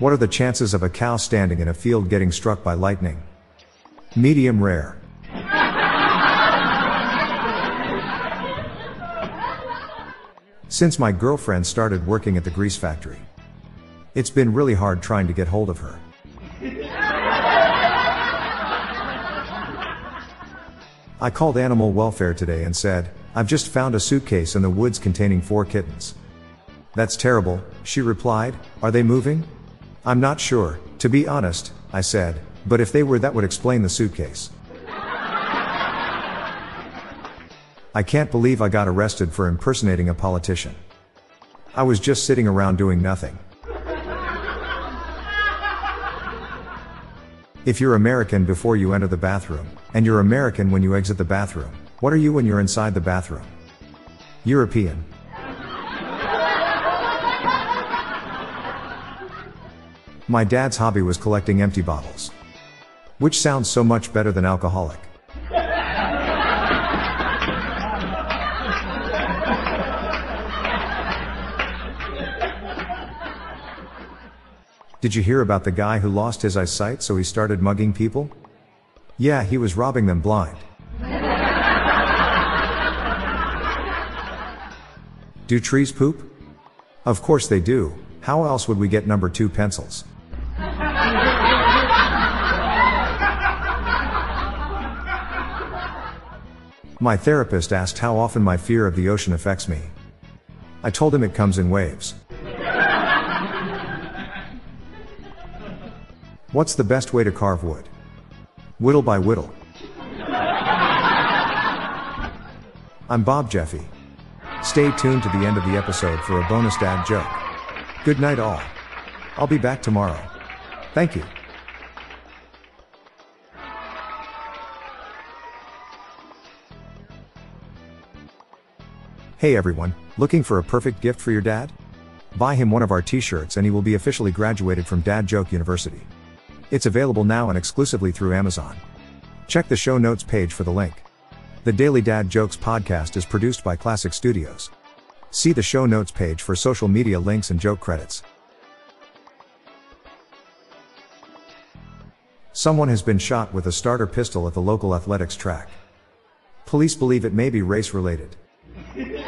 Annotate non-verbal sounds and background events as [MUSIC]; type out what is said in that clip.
What are the chances of a cow standing in a field getting struck by lightning? Medium rare. Since my girlfriend started working at the grease factory, it's been really hard trying to get hold of her. I called animal welfare today and said, I've just found a suitcase in the woods containing four kittens. That's terrible, she replied. Are they moving? I'm not sure, to be honest, I said, but if they were, that would explain the suitcase. I can't believe I got arrested for impersonating a politician. I was just sitting around doing nothing. If you're American before you enter the bathroom, and you're American when you exit the bathroom, what are you when you're inside the bathroom? European. My dad's hobby was collecting empty bottles. Which sounds so much better than alcoholic. Did you hear about the guy who lost his eyesight so he started mugging people? Yeah, he was robbing them blind. do trees poop? Of course they do, how else would we get number two pencils? My therapist asked how often my fear of the ocean affects me. I told him it comes in waves. What's the best way to carve wood? Whittle by whittle. I'm Bob Jeffy. Stay tuned to the end of the episode for a bonus dad joke. Good night, all. I'll be back tomorrow. Thank you. Hey everyone, looking for a perfect gift for your dad? Buy him one of our t-shirts and he will be officially graduated from Dad Joke University. It's available now and exclusively through Amazon. Check the show notes page for the link. The Daily Dad Jokes podcast is produced by Classic Studios. See the show notes page for social media links and joke credits. Someone has been shot with a starter pistol at the local athletics track. Police believe it may be race related. [LAUGHS]